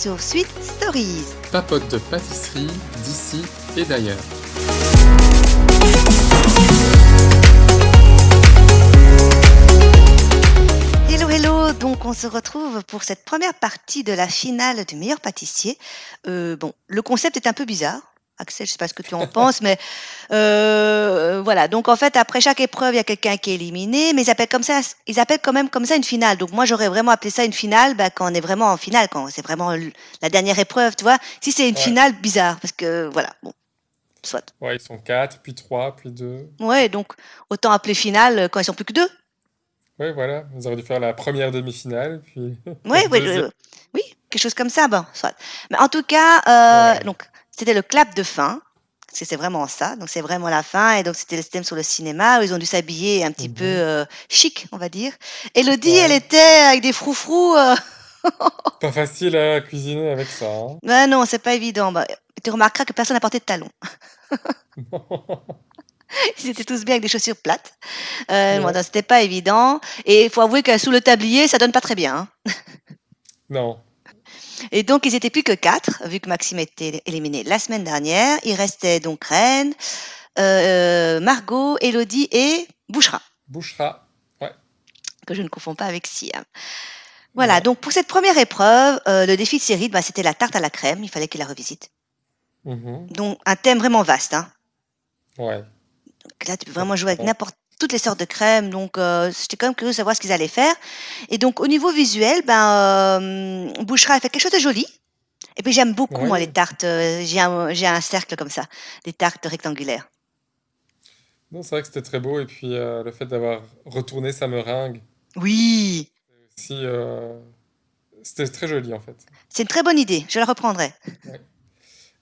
Sur Sweet Stories. Papote de pâtisserie d'ici et d'ailleurs. Hello, hello. Donc, on se retrouve pour cette première partie de la finale du meilleur pâtissier. Euh, bon, le concept est un peu bizarre. Axel, je sais pas ce que tu en penses, mais euh, voilà. Donc en fait, après chaque épreuve, il y a quelqu'un qui est éliminé, mais ils appellent comme ça, ils appellent quand même comme ça une finale. Donc moi, j'aurais vraiment appelé ça une finale bah, quand on est vraiment en finale, quand c'est vraiment la dernière épreuve, tu vois. Si c'est une Ouais. finale, bizarre, parce que voilà, bon, soit. Ouais, ils sont quatre, puis trois, puis deux. Ouais, donc autant appeler finale quand ils sont plus que deux. Ouais, voilà. Ils auraient dû faire la première demi-finale, puis Oui, la oui, euh, quelque chose comme ça, bon, soit. Mais en tout cas, euh, Ouais. donc c'était le clap de fin. parce que C'est vraiment ça, donc c'est vraiment la fin, et donc c'était le thème sur le cinéma où ils ont dû s'habiller un petit peu Mhm. euh, chic, on va dire. Elodie, elle était avec des froufrous. Euh... Pas facile à cuisiner avec ça. hein. Ouais, non, c'est pas évident. Bah, tu remarqueras que personne n'a porté de talons. Ils étaient tous bien avec des chaussures plates. Euh, bon, Ouais. c'était pas évident. Et il faut avouer que sous le tablier, ça donne pas très bien. hein. Non. Et donc, ils étaient plus que quatre, vu que Maxime était éliminé la semaine dernière. Il restait donc Reine, euh, Margot, Elodie et Bouchera, Bouchera. Ouais. que je ne confonds pas avec Siam. Voilà, donc pour cette première épreuve, euh, le défi de Cyril, bah, c'était la tarte à la crème. Il fallait qu'il la revisite. Mhm. Donc, un thème vraiment vaste. Hein. Ouais. Donc là, tu peux vraiment jouer avec n'importe toutes les sortes de crèmes. Donc, euh, j'étais quand même curieuse de savoir ce qu'ils allaient faire. Et donc, au niveau visuel, ben, euh, Bouchera a fait quelque chose de joli. Et puis, j'aime beaucoup, moi, les tartes. euh, j'ai un, j'ai un cercle comme ça, des tartes rectangulaires. Non, c'est vrai que c'était très beau. Et puis euh, le fait d'avoir retourné sa meringue Oui, aussi, euh, c'était très joli en fait. c'est une très bonne idée. Je la reprendrai.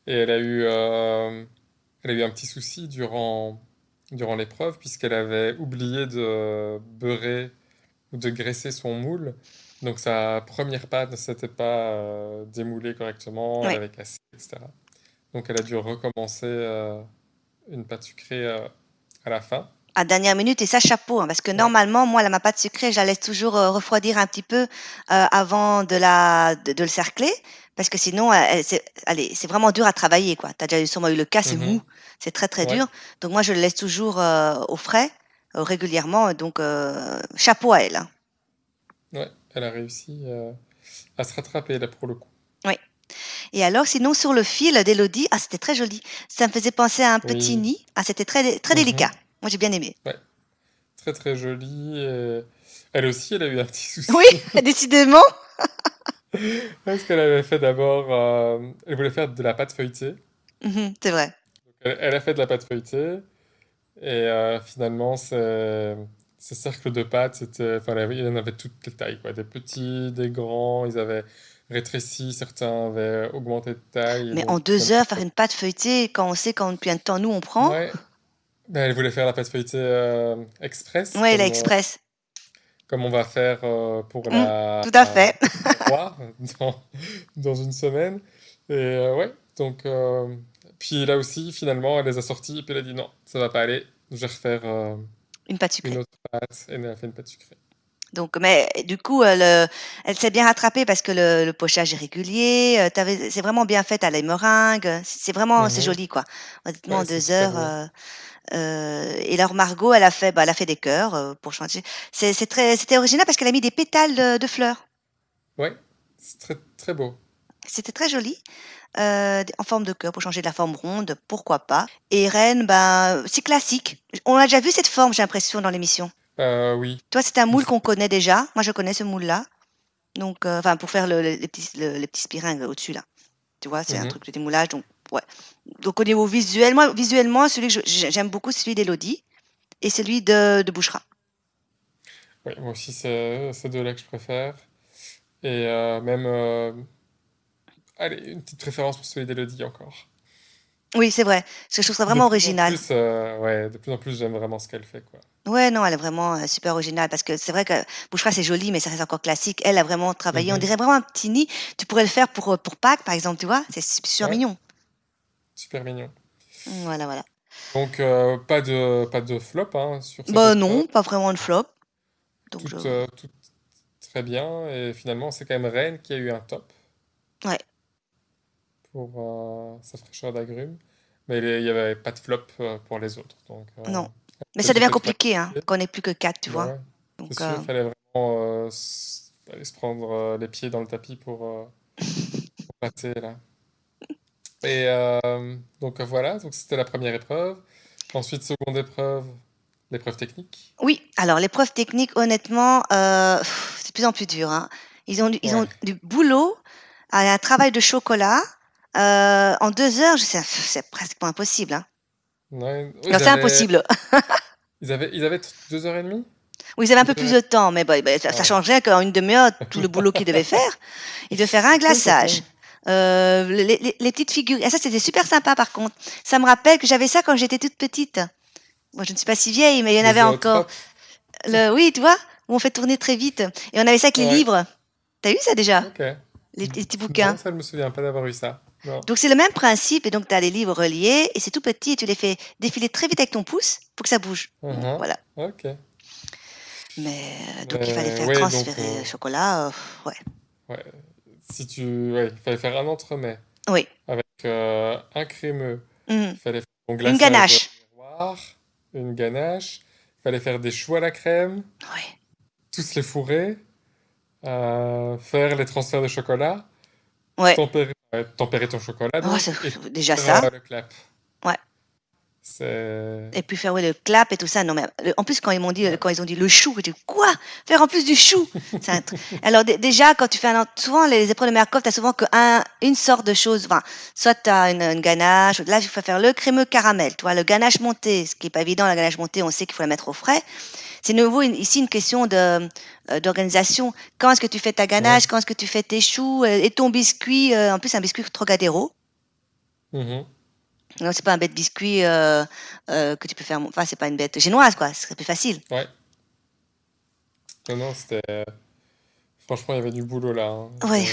Et elle a eu, elle a eu un petit souci durant, durant l'épreuve, puisqu'elle avait oublié de beurrer ou de graisser son moule. Donc sa première pâte ne s'était pas euh, démoulée correctement, elle Oui. avait cassé, etc. Donc elle a dû recommencer euh, une pâte sucrée euh, à la fin. À dernière minute, et ça, chapeau, hein, parce que Ouais. normalement, moi, la, ma pâte sucrée, je la laisse toujours euh, refroidir un petit peu euh, avant de, la, de, de le cercler, parce que sinon, elle- elle- c'est allez, c'est vraiment dur à travailler. Tu as déjà sûrement eu le cas, c'est Mhm. mou, c'est très très Ouais. dur. Donc moi, je le laisse toujours euh, au frais, euh, régulièrement. Donc, euh, chapeau à elle. hein. Ouais, elle a réussi euh, à se rattraper là pour le coup. Oui. Et alors, sinon, sur le fil d'Elodie, ah, c'était très joli. Ça me faisait penser à un petit nid. Ah, c'était très, très Mhm. délicat. Moi, j'ai bien aimé. Très très jolie. et Elle aussi, elle a eu un petit souci. Oui, décidément. Parce qu'elle avait fait d'abord, euh, elle voulait faire de la pâte feuilletée. Mhm, c'est vrai. Elle, elle a fait de la pâte feuilletée et euh, finalement, ces, ces cercles de pâte, c'était, enfin, il y en avait toutes les tailles, quoi. Des petits, des grands, ils avaient rétréci, certains avaient augmenté de taille. Mais donc, en deux heures, faire une pâte feuilletée, quand on sait combien de temps nous on prend, Ouais. Ben, elle voulait faire la pâte feuilletée euh, express, comme, la express. comme on va faire euh, pour Mm, la tout à fait. dans, dans une semaine. Et euh, ouais, donc euh, puis là aussi, finalement, elle les a sortis et puis elle a dit non, ça va pas aller, je vais refaire euh, Une pâte sucrée. une autre pâte et elle a fait une pâte sucrée. Donc, mais du coup, elle, elle s'est bien rattrapée parce que le, le pochage est régulier. C'est vraiment bien fait à la meringue. C'est vraiment, c'est Mhm. joli, quoi. Honnêtement, Ouais, deux heures. euh, euh, et alors Margot, elle a fait, bah, elle a fait des cœurs euh, pour. C'est très, c'était original parce qu'elle a mis des pétales de, de fleurs. Ouais, c'est très très beau. C'était très joli. euh, en forme de cœur pour changer de la forme ronde, pourquoi pas. Et Rennes, ben, c'est classique. On a déjà vu cette forme, j'ai l'impression, dans l'émission. Euh, oui, Toi, c'est un moule qu'on connaît déjà. Moi, je connais ce moule-là. Donc, enfin, pour faire le- le- les petits, le- les petits spiringues au-dessus, là. Tu vois, c'est un Mhm. truc de démoulage. Donc, ouais. Donc, au niveau visuel, moi, visuellement, celui que j'aime beaucoup, celui d'Elodie et celui de, de Bouchera. ouais, moi aussi, c'est ces deux-là que je préfère. Et euh, même, euh, allez, une petite préférence pour celui d'Elodie encore. Oui, c'est vrai. Parce que je trouve ça vraiment original. plus, euh, ouais, de plus en plus, j'aime vraiment ce qu'elle fait, quoi. Ouais, non, elle est vraiment super originale parce que c'est vrai que Bouchera, c'est joli, mais ça reste encore classique. Elle a vraiment travaillé. On Mhm. dirait vraiment un petit nid. Tu pourrais le faire pour, pour Pâques, par exemple, tu vois. C'est super Ouais. mignon. Super mignon. Voilà, voilà. Donc, euh, pas de, pas de flop hein, sur cette Bah non, pas vraiment de flop. Donc, Tout, je- euh, tout très bien. Et finalement, c'est quand même Rennes qui a eu un top. Ouais. pour euh, sa fraîcheur d'agrumes. Mais il n'y avait pas de flop pour les autres. Donc, Non. Mais ça devient compliqué, hein, quand on n'est plus que quatre, tu vois. Donc, sûr, il fallait vraiment aller se prendre les pieds dans le tapis pour, pour pâter, là. Et euh, donc voilà, donc c'était la première épreuve. Ensuite, seconde épreuve, l'épreuve technique. Oui, alors l'épreuve technique, honnêtement, euh, c'est de plus en plus dur. hein. Ils ont, du- ils ont du boulot, euh, un travail de chocolat. euh, en deux heures, c'est presque impossible. Hein. Ouais, c'est avaient, impossible. ils avaient, ils avaient deux heures et demie? Oui, ils avaient un peu plus de temps, mais bon, ben, ça, ça Ouais. changerait qu'en une demi-heure, tout le boulot qu'ils devaient faire. Ils devaient faire un glaçage. Euh, les, les- les petites figures. Et ça, c'était super sympa, par contre. Ça me rappelle que j'avais ça quand j'étais toute petite. Moi, je ne suis pas si vieille, mais il y en Les avait encore. Le, oui, tu vois, où on fait tourner très vite. Et on avait ça avec les Ouais. livres. T'as eu ça déjà? Ok. Les, les petits Non, bouquins. ça, je me souviens pas d'avoir eu ça. Non. Donc, c'est le même principe. Et donc, tu as les livres reliés et c'est tout petit et tu les fais défiler très vite avec ton pouce pour que ça bouge. Mhm. voilà. Ok. Mais euh, donc, il fallait Euh, faire ouais, donc, transférer euh, le chocolat. euh, ouais. ouais. Si tu, ouais, il fallait faire un entremets Oui. avec euh, un crémeux. Mhm. Il fallait faire ton Une ganache. miroir, une ganache. Il fallait faire des choux à la crème, tous les fourrer, euh, faire les transferts de chocolat, Ouais. tempérer, ton chocolat Oh, donc, c'est et déjà ça. euh, le clap. Et puis faire ouais, le clap et tout ça. Non, mais en plus, quand ils m'ont dit, quand ils ont dit le chou, j'ai dit quoi? Faire en plus du chou? C'est un truc. Alors dé- déjà, quand tu fais un, ent- souvent les épreuves de Merkov, tu as souvent que un, une sorte de chose. Enfin, soit tu as une, une ganache, là, il faut faire le crémeux caramel. Tu vois, le ganache monté, ce qui est pas évident, la ganache montée, on sait qu'il faut la mettre au frais. C'est nouveau une- ici une question de euh, d'organisation. Quand est-ce que tu fais ta Ouais. ganache Quand est-ce que tu fais tes choux? Et ton biscuit, euh, en plus, un biscuit Trocadéro. Mhm. Non, c'est pas un bête biscuit euh, euh, que tu peux faire. Enfin, c'est pas une bête génoise, quoi. Ce serait plus facile. Ouais. Non, non, c'était... Franchement, il y avait du boulot là. hein. Ouais.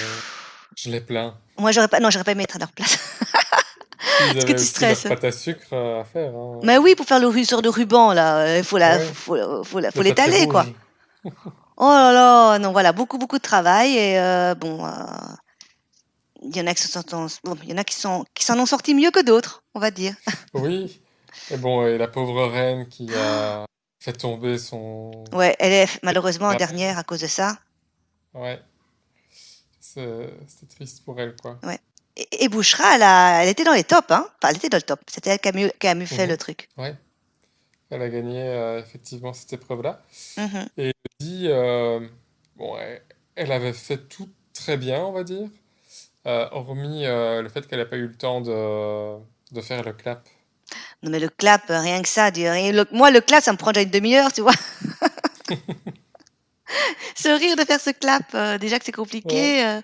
Je, l'ai plein. Moi, j'aurais pas. Non, j'aurais pas aimé être à leur place. Parce que tu stresses. pâte à sucre euh, à faire. Hein. Mais oui, pour faire le sur de ruban, là, il faut la, Ouais. faut, faut, faut la- faut Le papier l'étaler, quoi. Oh là là, non, voilà, beaucoup, beaucoup de travail et euh, bon, il y en a qui se sont, bon, il y en a qui sont, qui s'en ont sorti mieux que d'autres, on va dire. Oui. Et bon, et la pauvre reine qui a fait tomber son... Ouais, elle est malheureusement Ouais. dernière à cause de ça. Ouais. C'est- C'était triste pour elle, quoi. Ouais. Et, et Bouchra, elle, a, elle était dans les tops, hein. Enfin, elle était dans le top. C'était elle qui a mieux, qui a mieux fait Mhm. le truc. Ouais. Elle a gagné euh, effectivement cette épreuve-là. Mhm. Et dit, euh, bon, elle, elle avait fait tout très bien, on va dire, euh, hormis euh, le fait qu'elle n'a pas eu le temps de, de faire le clap. Non, mais le clap, euh, rien que ça. dis- rien- le- moi, le clap, ça me prend déjà une demi-heure, tu vois. Ce rire de faire ce clap, euh, déjà que c'est compliqué.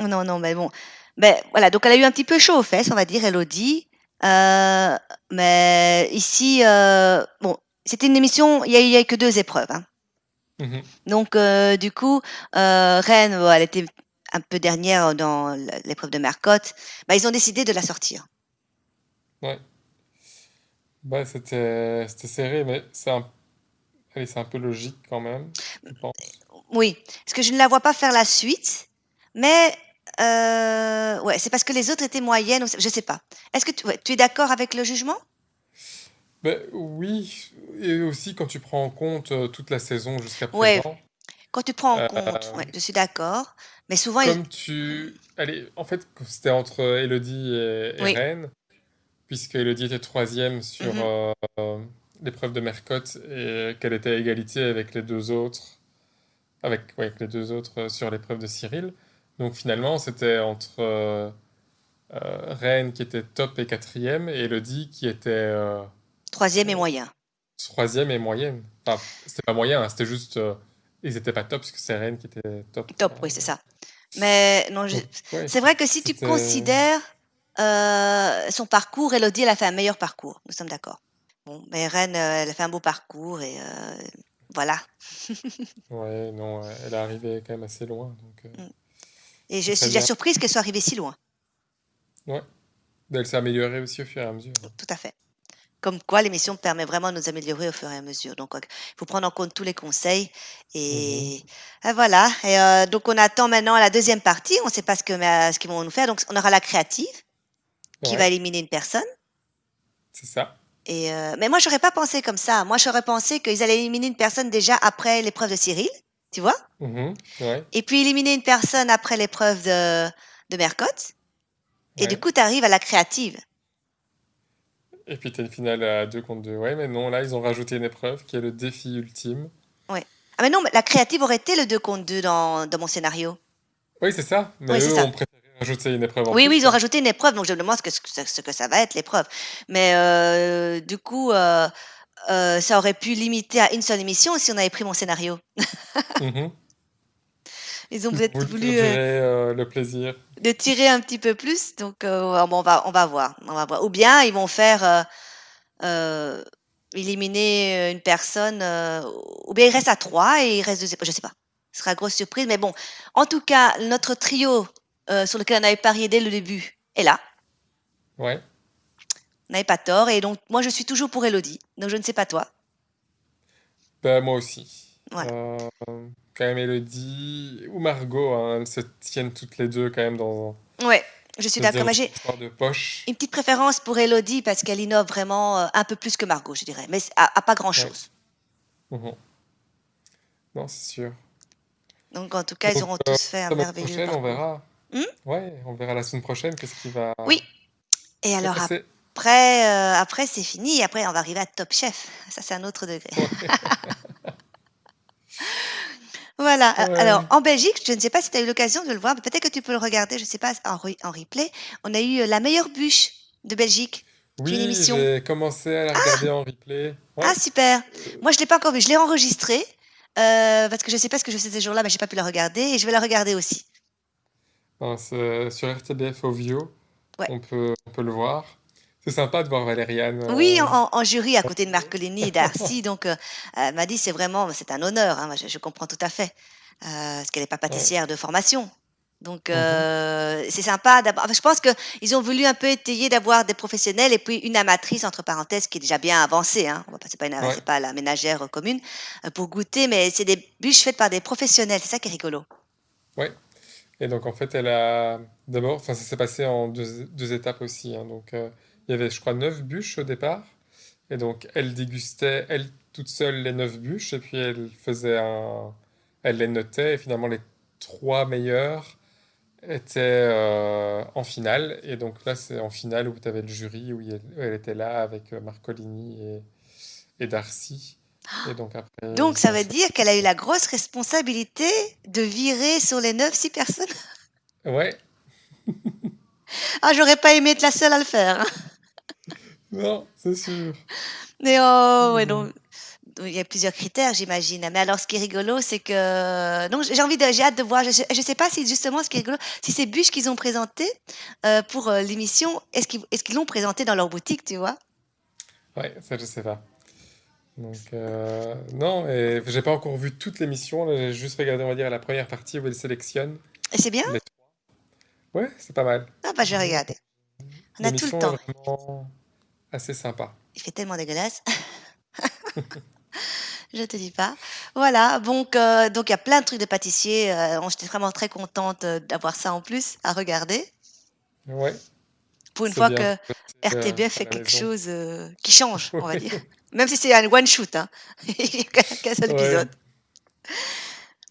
Non, non, mais bon. Ben, voilà, donc elle a eu un petit peu chaud aux fesses, on va dire, Elodie. Mais ici, bon, c'était une émission, il n'y a, eu- a que deux épreuves. hein. Mhm. Donc, euh, du coup, euh, Rennes, elle était un peu dernière dans l'épreuve de Mercotte. Ben, ils ont décidé de la sortir. Ouais. Bah, c'était serré, mais c'est un, un peu logique quand même, je pense. Oui, parce que je ne la vois pas faire la suite, mais euh, ouais, c'est parce que les autres étaient moyennes, je sais pas. Est-ce que tu, ouais, tu es d'accord avec le jugement? Ben, oui, et aussi quand tu prends en compte euh, toute la saison jusqu'à Ouais, présent, quand tu prends en euh, compte, ouais, je suis d'accord, mais souvent, comme tu... Allez, en fait, c'était entre Elodie et, et oui, Rennes, puisque Elodie était troisième sur mhm, euh, euh, l'épreuve de Mercotte et qu'elle était à égalité avec les deux autres, avec, ouais, avec les deux autres euh, sur l'épreuve de Cyril. Donc finalement, c'était entre euh, euh, Rennes qui était top et quatrième et Elodie qui était troisième et moyen. troisième et moyenne. Enfin, c'était pas moyen, hein, c'était juste... euh, ils étaient pas top, parce que c'est Rennes qui était top. Top, oui, c'est ça. Mais non, je- Donc, ouais, c'est vrai que si tu c'était... considères euh, son parcours, Elodie, elle a fait un meilleur parcours, nous sommes d'accord. Bon, mais Rennes, euh, elle a fait un beau parcours et euh, voilà. Ouais, non, euh, elle est arrivée quand même assez loin, donc euh, Mm. Et je suis déjà bien. surprise qu'elle soit arrivée si loin. Ouais, elle s'est améliorée aussi au fur et à mesure. Tout à fait. Comme quoi, l'émission permet vraiment de nous améliorer au fur et à mesure. Donc, il faut prendre en compte tous les conseils. Et, Mhm. et voilà. Et euh, donc, on attend maintenant la deuxième partie. On ne sait pas ce mais, ce qu'ils vont nous faire. Donc, on aura la créative qui va éliminer une personne. c'est ça. Et euh, mais moi, j'aurais pas pensé comme ça. Moi, j'aurais pensé qu'ils allaient éliminer une personne déjà après l'épreuve de Cyril, tu vois, Mhm. Ouais, et puis éliminer une personne après l'épreuve de, de Mercotte. Et du coup, tu arrives à la créative. Et puis t'as une finale à deux contre deux. Ouais, mais non, là, ils ont rajouté une épreuve qui est le défi ultime. Ouais. Ah, mais non, mais la créative aurait été le 2 contre 2 dans, dans mon scénario. Oui, c'est ça. Mais Oui, eux ça. ont préféré rajouter une épreuve en Oui, oui, ils ont rajouté une épreuve, donc je me demande ce que, ce que, ça va être, l'épreuve. Mais euh, du coup, euh, euh, ça aurait pu limiter à une seule émission si on avait pris mon scénario. Ils ont Ils ont peut-être voulu euh, euh, le plaisir. de tirer un petit peu plus, donc euh, on va, on va voir, on va voir. Ou bien ils vont faire euh, éliminer une personne, ou bien il reste à trois et il reste deux je sais pas. Ce sera une grosse surprise, mais bon. En tout cas, notre trio sur lequel on avait parié dès le début est là. Ouais. On n'avait pas tort, et donc moi je suis toujours pour Elodie. Donc je ne sais pas toi. Bah, moi aussi. Euh, quand même, Elodie ou Margot, hein, elles se tiennent toutes les deux quand même dans, Ouais, je suis d'accord. j'ai une petite préférence pour Elodie parce qu'elle innove vraiment euh, un peu plus que Margot, je dirais. Mais à, à pas grand Ouais. chose. Mhm. Non, c'est sûr. Donc en tout cas, ils auront euh, tous fait un merveilleux prochaine, on verra. Hmm Ouais, on verra la semaine prochaine qu'est-ce qui va oui. Et alors passer. après, euh, après c'est fini. Après, on va arriver à Top Chef. Ça, c'est un autre degré. Ouais. Voilà. Euh, Alors, en Belgique, je ne sais pas si tu as eu l'occasion de le voir, mais peut-être que tu peux le regarder, je ne sais pas, en, re- en replay. On a eu euh, la meilleure bûche de Belgique. Oui, j'ai commencé à la regarder en replay. Ah, super. Euh, Moi, je ne l'ai pas encore vue. Je l'ai enregistrée euh, parce que je ne sais pas ce que je faisais ce jour-là, mais je n'ai pas pu la regarder et je vais la regarder aussi. non, c'est- sur RTBF Ovio, Ouais. on peut, on peut le voir. C'est sympa de voir Valériane. Oui, en, euh, en- en jury à côté de Marcolini et d'Arcy. Donc, euh, elle m'a dit c'est vraiment, c'est un honneur. hein, je, je comprends tout à fait. Euh, parce qu'elle n'est pas Ouais. pâtissière de formation. Donc, euh, c'est sympa. enfin, je pense qu'ils ont voulu un peu étayer d'avoir des professionnels et puis une amatrice, entre parenthèses, qui est déjà bien avancée. Hein. On va pas- Ouais. pas la ménagère commune pour goûter, mais c'est des bûches faites par des professionnels. C'est ça qui est rigolo. Ouais. Et donc, en fait, elle a. D'abord, enfin, ça s'est passé en deux, deux étapes aussi. hein. Donc, euh, il y avait, je crois, neuf bûches au départ. Et donc, elle dégustait, elle toute seule, les neuf bûches. Et puis, elle faisait un. Elle les notait. Et finalement, les trois meilleures étaient euh, en finale. Et donc, là, c'est en finale où tu avais le jury, où elle, où elle était là avec euh, Marcolini et, et Darcy. Et donc, après, Donc, ça veut dire qu'elle a eu la grosse responsabilité de virer sur les neuf, six personnes? Ouais. Ah, j'aurais pas aimé être la seule à le faire. Non, c'est sûr. Mais oh, ouais, Mhm. donc, il y a plusieurs critères, j'imagine. Mais alors, ce qui est rigolo, c'est que. Donc, j'ai envie de, j'ai hâte de voir. Je sais, je sais pas si justement, ce qui est rigolo, si ces bûches qu'ils ont présentées euh, pour euh, l'émission, est-ce qu'ils, est-ce qu'ils l'ont présenté dans leur boutique, tu vois? Ouais, ça je sais pas. Donc euh, non, et j'ai pas encore vu toute l'émission. J'ai juste regardé, on va dire, la première partie où elle sélectionne Et c'est bien? les. Ouais, c'est pas mal. Ah, bah, je vais regarder. On a tout le temps. est vraiment assez sympa. Il fait tellement dégueulasse. Je te dis pas. Voilà, donc euh, donc il y a plein de trucs de pâtissier. Euh, J'étais vraiment très contente euh, d'avoir ça en plus à regarder. Ouais, Pour une fois bien. que Euh, RTBF fait quelque chose euh, qui change, on va dire. Même si c'est un one shoot, hein. Il n'y a qu'un seul Ouais. épisode.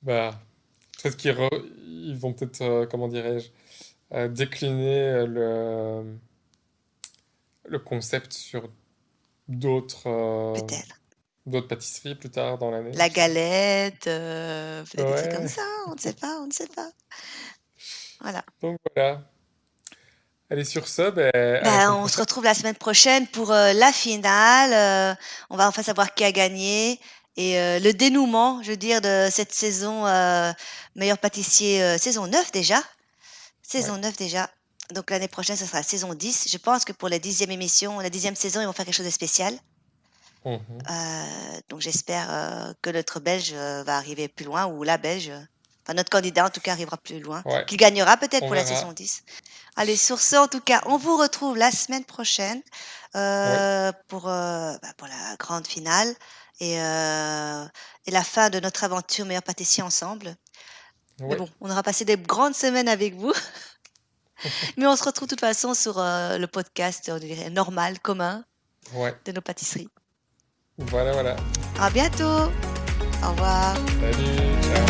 Bah, peut-être qu'ils re- ils vont peut-être, comment dirais-je, décliner le le concept sur d'autres euh, pâtisseries plus tard dans l'année. La galette, euh, peut-être des trucs comme ça. On ne sait pas, on ne sait pas. Voilà. Donc voilà. Allez, sur ce, ben, Ben, on se retrouve la semaine prochaine pour euh, la finale. Euh, on va enfin savoir qui a gagné et euh, le dénouement, je veux dire, de cette saison meilleur pâtissier saison 9 déjà. Saison Ouais. 9 déjà. Donc l'année prochaine, ce sera la saison 10. Je pense que pour la dixième émission, la dixième saison, ils vont faire quelque chose de spécial. Mhm. Euh, donc j'espère euh, que notre Belge euh, va arriver plus loin ou la Belge. Enfin, notre candidat, en tout cas, arrivera plus loin. Ouais, Qu'il gagnera peut-être pour la saison 10. Allez, sur ce, en tout cas, on vous retrouve la semaine prochaine Ouais, pour, bah, pour la grande finale et, et la fin de notre aventure meilleur pâtissier ensemble. Mais bon, on aura passé des grandes semaines avec vous. Mais on se retrouve de toute façon sur euh, le podcast, on dirait, normal, commun ouais. de nos pâtisseries. Voilà, voilà. À bientôt. Au revoir. Salut, ciao.